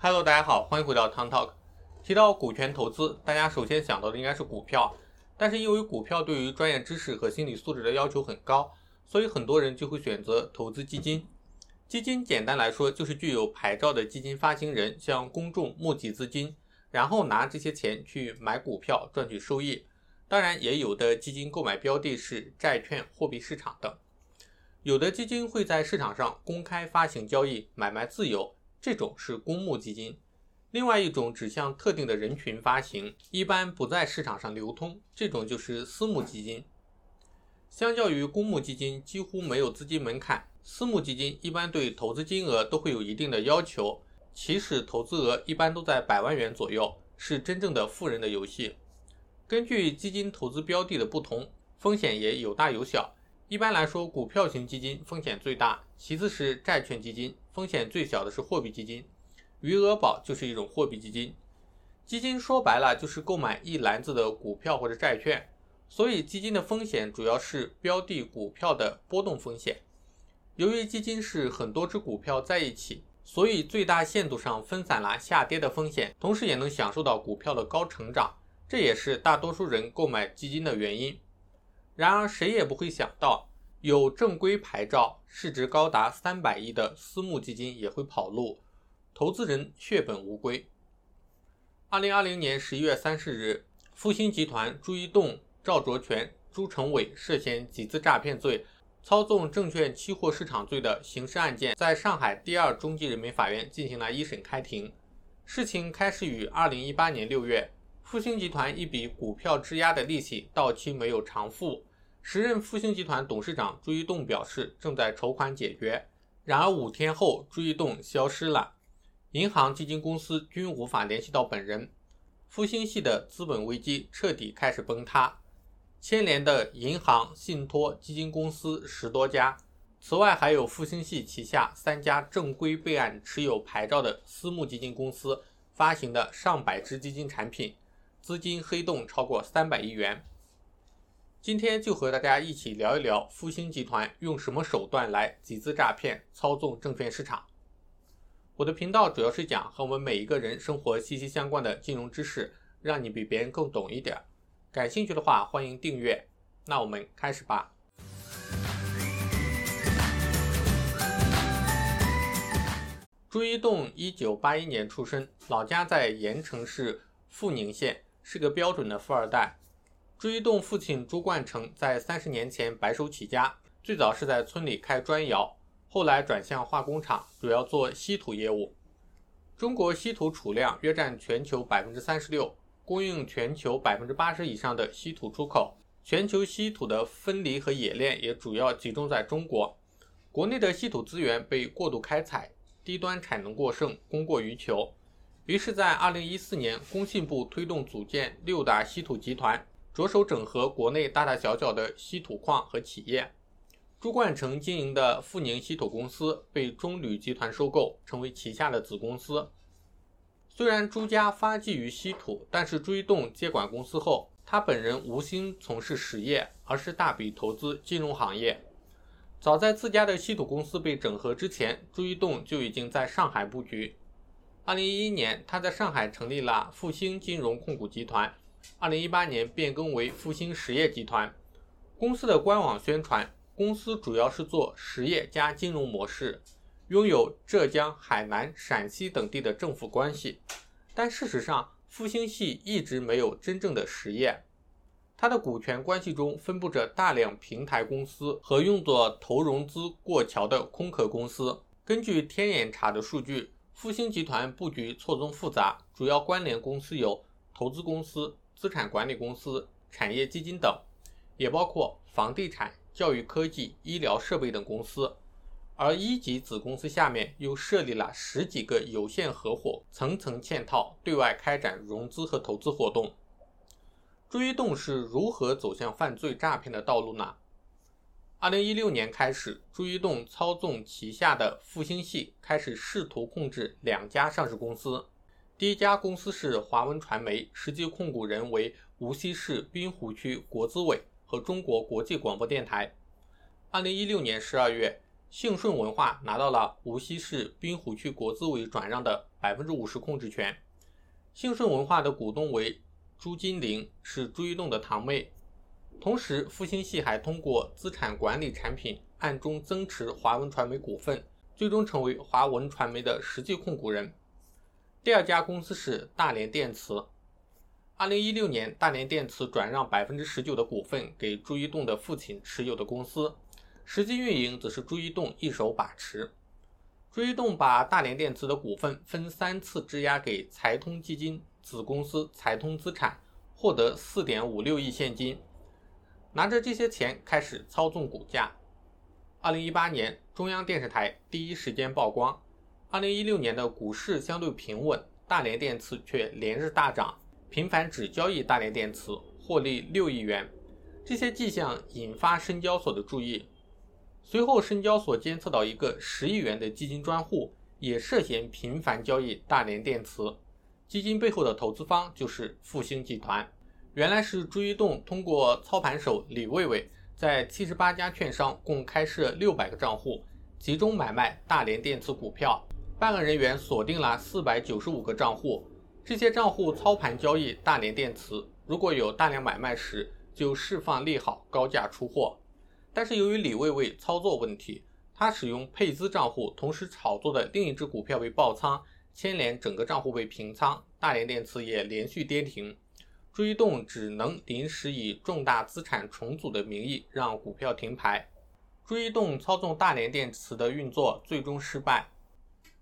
Hello，大家好，欢迎回到 Town Talk。提到股权投资，大家首先想到的应该是股票，但是因为股票对于专业知识和心理素质的要求很高，所以很多人就会选择投资基金。基金简单来说就是具有牌照的基金发行人向公众募集资金，然后拿这些钱去买股票赚取收益。当然，也有的基金购买标的是债券、货币市场等。有的基金会在市场上公开发行交易，买卖自由。这种是公募基金，另外一种只向特定的人群发行，一般不在市场上流通，这种就是私募基金。相较于公募基金，几乎没有资金门槛，私募基金一般对投资金额都会有一定的要求，起始投资额一般都在百万元左右，是真正的富人的游戏。根据基金投资标的的不同，风险也有大有小。一般来说，股票型基金风险最大，其次是债券基金，风险最小的是货币基金。余额宝就是一种货币基金。基金说白了就是购买一篮子的股票或者债券，所以基金的风险主要是标的股票的波动风险。由于基金是很多只股票在一起，所以最大限度上分散了下跌的风险，同时也能享受到股票的高成长，这也是大多数人购买基金的原因。然而，谁也不会想到，有正规牌照、市值高达三百亿的私募基金也会跑路，投资人血本无归。二零二零年十一月三十日，复星集团朱一栋、赵卓全、朱成伟涉嫌集资诈骗罪、操纵证券期货市场罪的刑事案件，在上海第二中级人民法院进行了一审开庭。事情开始于二零一八年六月，复星集团一笔股票质押的利息到期没有偿付。时任复星集团董事长朱一栋表示，正在筹款解决。然而五天后，朱一栋消失了，银行、基金公司均无法联系到本人。复星系的资本危机彻底开始崩塌，牵连的银行、信托、基金公司十多家，此外还有复星系旗下三家正规备案、持有牌照的私募基金公司发行的上百只基金产品，资金黑洞超过三百亿元。今天就和大家一起聊一聊复星集团用什么手段来集资诈骗、操纵证券市场。我的频道主要是讲和我们每一个人生活息息相关的金融知识，让你比别人更懂一点。感兴趣的话，欢迎订阅。那我们开始吧。朱一栋，一九八一年出生，老家在盐城市阜宁县，是个标准的富二代。朱一栋父亲朱冠成在三十年前白手起家，最早是在村里开砖窑，后来转向化工厂，主要做稀土业务。中国稀土储量约占全球百分之三十六，供应全球百分之八十以上的稀土出口。全球稀土的分离和冶炼也主要集中在中国。国内的稀土资源被过度开采，低端产能过剩，供过于求。于是，在二零一四年，工信部推动组建六大稀土集团。着手整合国内大大小小的稀土矿和企业。朱冠成经营的阜宁稀土公司被中铝集团收购，成为旗下的子公司。虽然朱家发迹于稀土，但是朱一栋接管公司后，他本人无心从事实业，而是大笔投资金融行业。早在自家的稀土公司被整合之前，朱一栋就已经在上海布局。二零一一年，他在上海成立了复兴金融控股集团。二零一八年变更为复兴实业集团。公司的官网宣传，公司主要是做实业加金融模式，拥有浙江、海南、陕西等地的政府关系。但事实上，复兴系一直没有真正的实业。它的股权关系中分布着大量平台公司和用作投融资过桥的空壳公司。根据天眼查的数据，复兴集团布局错综复杂，主要关联公司有投资公司。资产管理公司、产业基金等，也包括房地产、教育科技、医疗设备等公司。而一级子公司下面又设立了十几个有限合伙，层层嵌套，对外开展融资和投资活动。朱一栋是如何走向犯罪诈骗的道路呢？二零一六年开始，朱一栋操纵旗下的复兴系，开始试图控制两家上市公司。第一家公司是华文传媒，实际控股人为无锡市滨湖区国资委和中国国际广播电台。二零一六年十二月，兴顺文化拿到了无锡市滨湖区国资委转让的百分之五十控制权。兴顺文化的股东为朱金玲，是朱一栋的堂妹。同时，复兴系还通过资产管理产品暗中增持华文传媒股份，最终成为华文传媒的实际控股人。第二家公司是大连电磁。二零一六年，大连电磁转让百分之十九的股份给朱一栋的父亲持有的公司。实际运营则是朱一栋一手把持。朱一栋把大连电磁的股份分三次质押给财通基金子公司财通资产，获得四点五六亿现金，拿着这些钱开始操纵股价。二零一八年，中央电视台第一时间曝光，二零一六年的股市相对平稳，大连电磁却连日大涨，频繁只交易大连电磁，获利六亿元。这些迹象引发深交所的注意。随后，深交所监测到一个十亿元的基金专户也涉嫌频繁交易大连电磁，基金背后的投资方就是复兴集团。原来是朱一栋通过操盘手李卫卫，在七十八家券商共开设六百个账户，集中买卖大连电磁股票。办案人员锁定了四百九十五个账户，这些账户操盘交易大连电磁，如果有大量买卖时，就释放利好，高价出货。但是由于李卫卫操作问题，他使用配资账户同时炒作的另一只股票被爆仓，牵连整个账户被平仓，大连电磁也连续跌停，朱一栋只能临时以重大资产重组的名义让股票停牌。朱一栋操纵大连电磁的运作最终失败。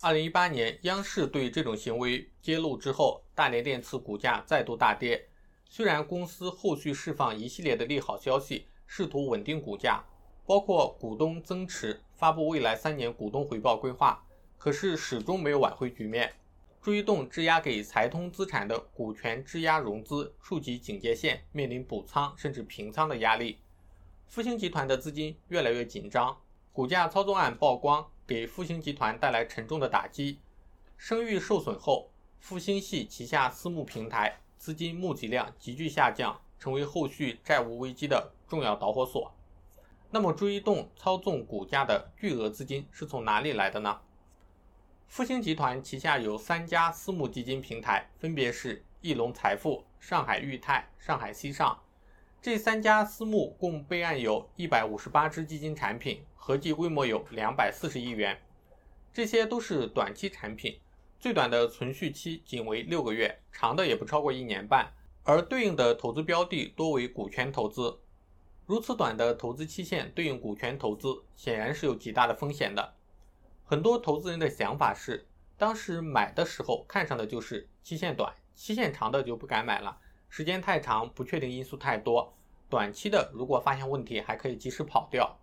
二零一八年，央视对这种行为揭露之后，大连电磁股价再度大跌。虽然公司后续释放一系列的利好消息。试图稳定股价，包括股东增持、发布未来三年股东回报规划，可是始终没有挽回局面。朱一栋质押给财通资产的股权质押融资触及警戒线，面临补仓甚至平仓的压力。复兴集团的资金越来越紧张，股价操纵案曝光，给复兴集团带来沉重的打击。声誉受损后，复兴系旗下私募平台资金募集量急剧下降。成为后续债务危机的重要导火索。那么，朱一栋操纵股价的巨额资金是从哪里来的呢？复兴集团旗下有三家私募基金平台，分别是翼龙财富、上海裕泰、上海西上。这三家私募共备案有一百五十八只基金产品，合计规模有两百四十亿元。这些都是短期产品，最短的存续期仅为六个月，长的也不超过一年半。而对应的投资标的多为股权投资，如此短的投资期限对应股权投资，显然是有极大的风险的。很多投资人的想法是，当时买的时候看上的就是期限短，期限长的就不敢买了，时间太长，不确定因素太多，短期的如果发现问题还可以及时跑掉。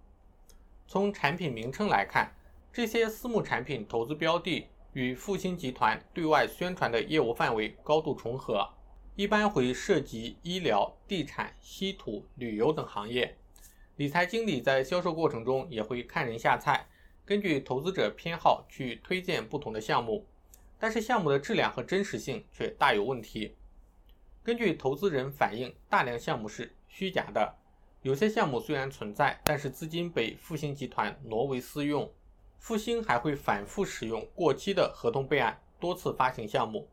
从产品名称来看，这些私募产品投资标的与复星集团对外宣传的业务范围高度重合。一般会涉及医疗、地产、稀土、旅游等行业。理财经理在销售过程中也会看人下菜，根据投资者偏好去推荐不同的项目，但是项目的质量和真实性却大有问题。根据投资人反映，大量项目是虚假的，有些项目虽然存在，但是资金被复兴集团挪为私用。复兴还会反复使用过期的合同备案，多次发行项目。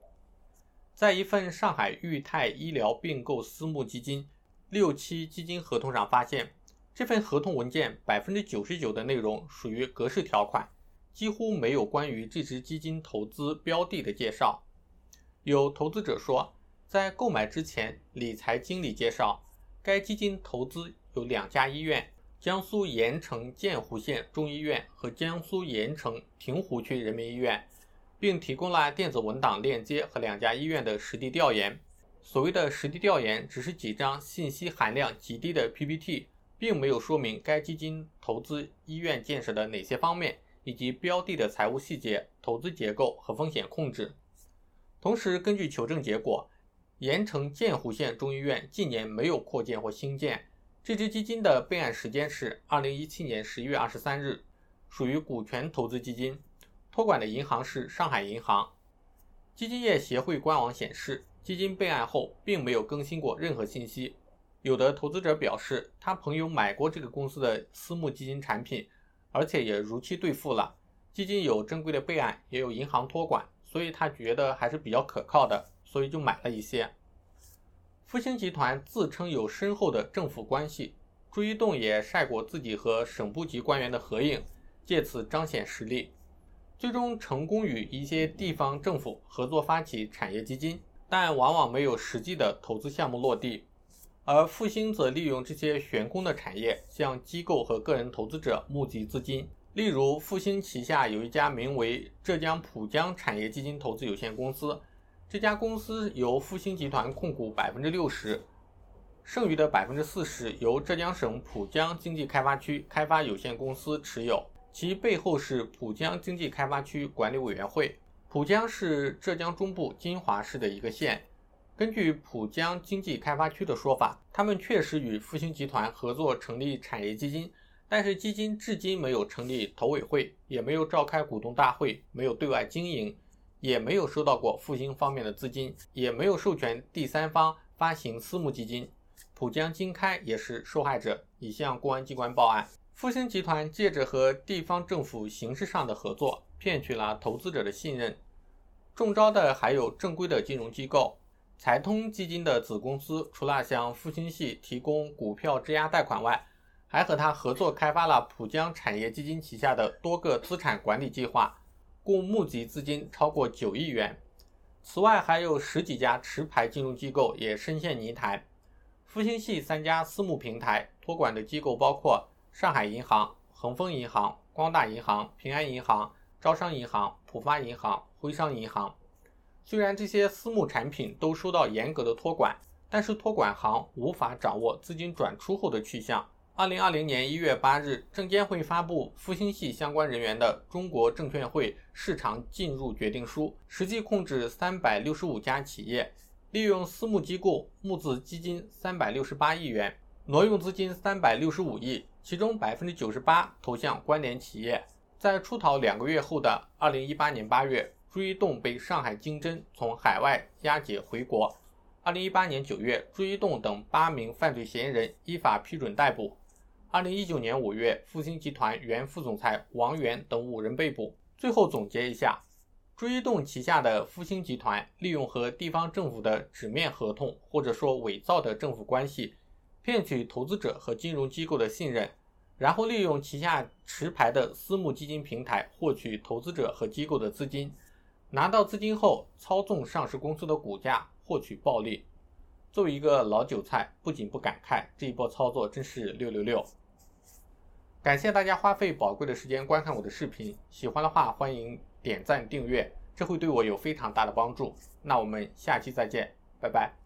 在一份上海裕泰医疗并购私募基金六期基金合同上发现，这份合同文件百分之九十九的内容属于格式条款，几乎没有关于这支基金投资标的的介绍。有投资者说，在购买之前，理财经理介绍该基金投资有两家医院：江苏盐城建湖县中医院和江苏盐城亭湖区人民医院。并提供了电子文档链接和两家医院的实地调研。所谓的实地调研，只是几张信息含量极低的 PPT，并没有说明该基金投资医院建设的哪些方面，以及标的的财务细节、投资结构和风险控制。同时，根据求证结果，盐城建湖县中医院近年没有扩建或新建。这支基金的备案时间是二零一七年十一月二十三日，属于股权投资基金。托管的银行是上海银行。基金业协会官网显示，基金备案后并没有更新过任何信息。有的投资者表示，他朋友买过这个公司的私募基金产品，而且也如期兑付了。基金有正规的备案，也有银行托管，所以他觉得还是比较可靠的，所以就买了一些。复星集团自称有深厚的政府关系，朱一栋也晒过自己和省部级官员的合影，借此彰显实力。最终成功与一些地方政府合作发起产业基金，但往往没有实际的投资项目落地。而复星则利用这些悬空的产业，向机构和个人投资者募集资金。例如，复星旗下有一家名为浙江浦江产业基金投资有限公司。这家公司由复星集团控股百分之六十，剩余的百分之四十由浙江省浦江经济开发区开发有限公司持有，其背后是浦江经济开发区管理委员会。浦江是浙江中部金华市的一个县。根据浦江经济开发区的说法，他们确实与复星集团合作成立产业基金，但是基金至今没有成立投委会，也没有召开股东大会，没有对外经营。也没有收到过复兴方面的资金，也没有授权第三方发行私募基金。浦江经开也是受害者，已向公安机关报案。复兴集团借着和地方政府形式上的合作，骗取了投资者的信任。中招的还有正规的金融机构，财通基金的子公司，除了向复兴系提供股票质押贷款外，还和他合作开发了浦江产业基金旗下的多个资产管理计划。共募集资金超过九亿元，此外还有十几家持牌金融机构也深陷泥潭。复星系三家私募平台托管的机构包括上海银行、恒丰银行、光大银行、平安银行、招商银行、浦发银行、徽商银行。虽然这些私募产品都受到严格的托管，但是托管行无法掌握资金转出后的去向。二零二零年一月八日，证监会发布复星系相关人员的《中国证券会市场进入决定书》，实际控制三百六十五家企业，利用私募机构募资基金三百六十八亿元，挪用资金三百六十五亿，其中百分之九十八投向关联企业。在出逃两个月后的二零一八年八月，朱一栋被上海经侦从海外押解回国。二零一八年九月，朱一栋等八名犯罪嫌疑人依法批准逮捕。二零一九年五月，复星集团原副总裁王源等五人被捕。最后总结一下，朱一栋旗下的复星集团利用和地方政府的纸面合同，或者说伪造的政府关系，骗取投资者和金融机构的信任，然后利用旗下持牌的私募基金平台获取投资者和机构的资金，拿到资金后操纵上市公司的股价获取暴利。作为一个老韭菜，不仅不感慨，这一波操作真是六六六。感谢大家花费宝贵的时间观看我的视频，喜欢的话欢迎点赞订阅，这会对我有非常大的帮助。那我们下期再见，拜拜。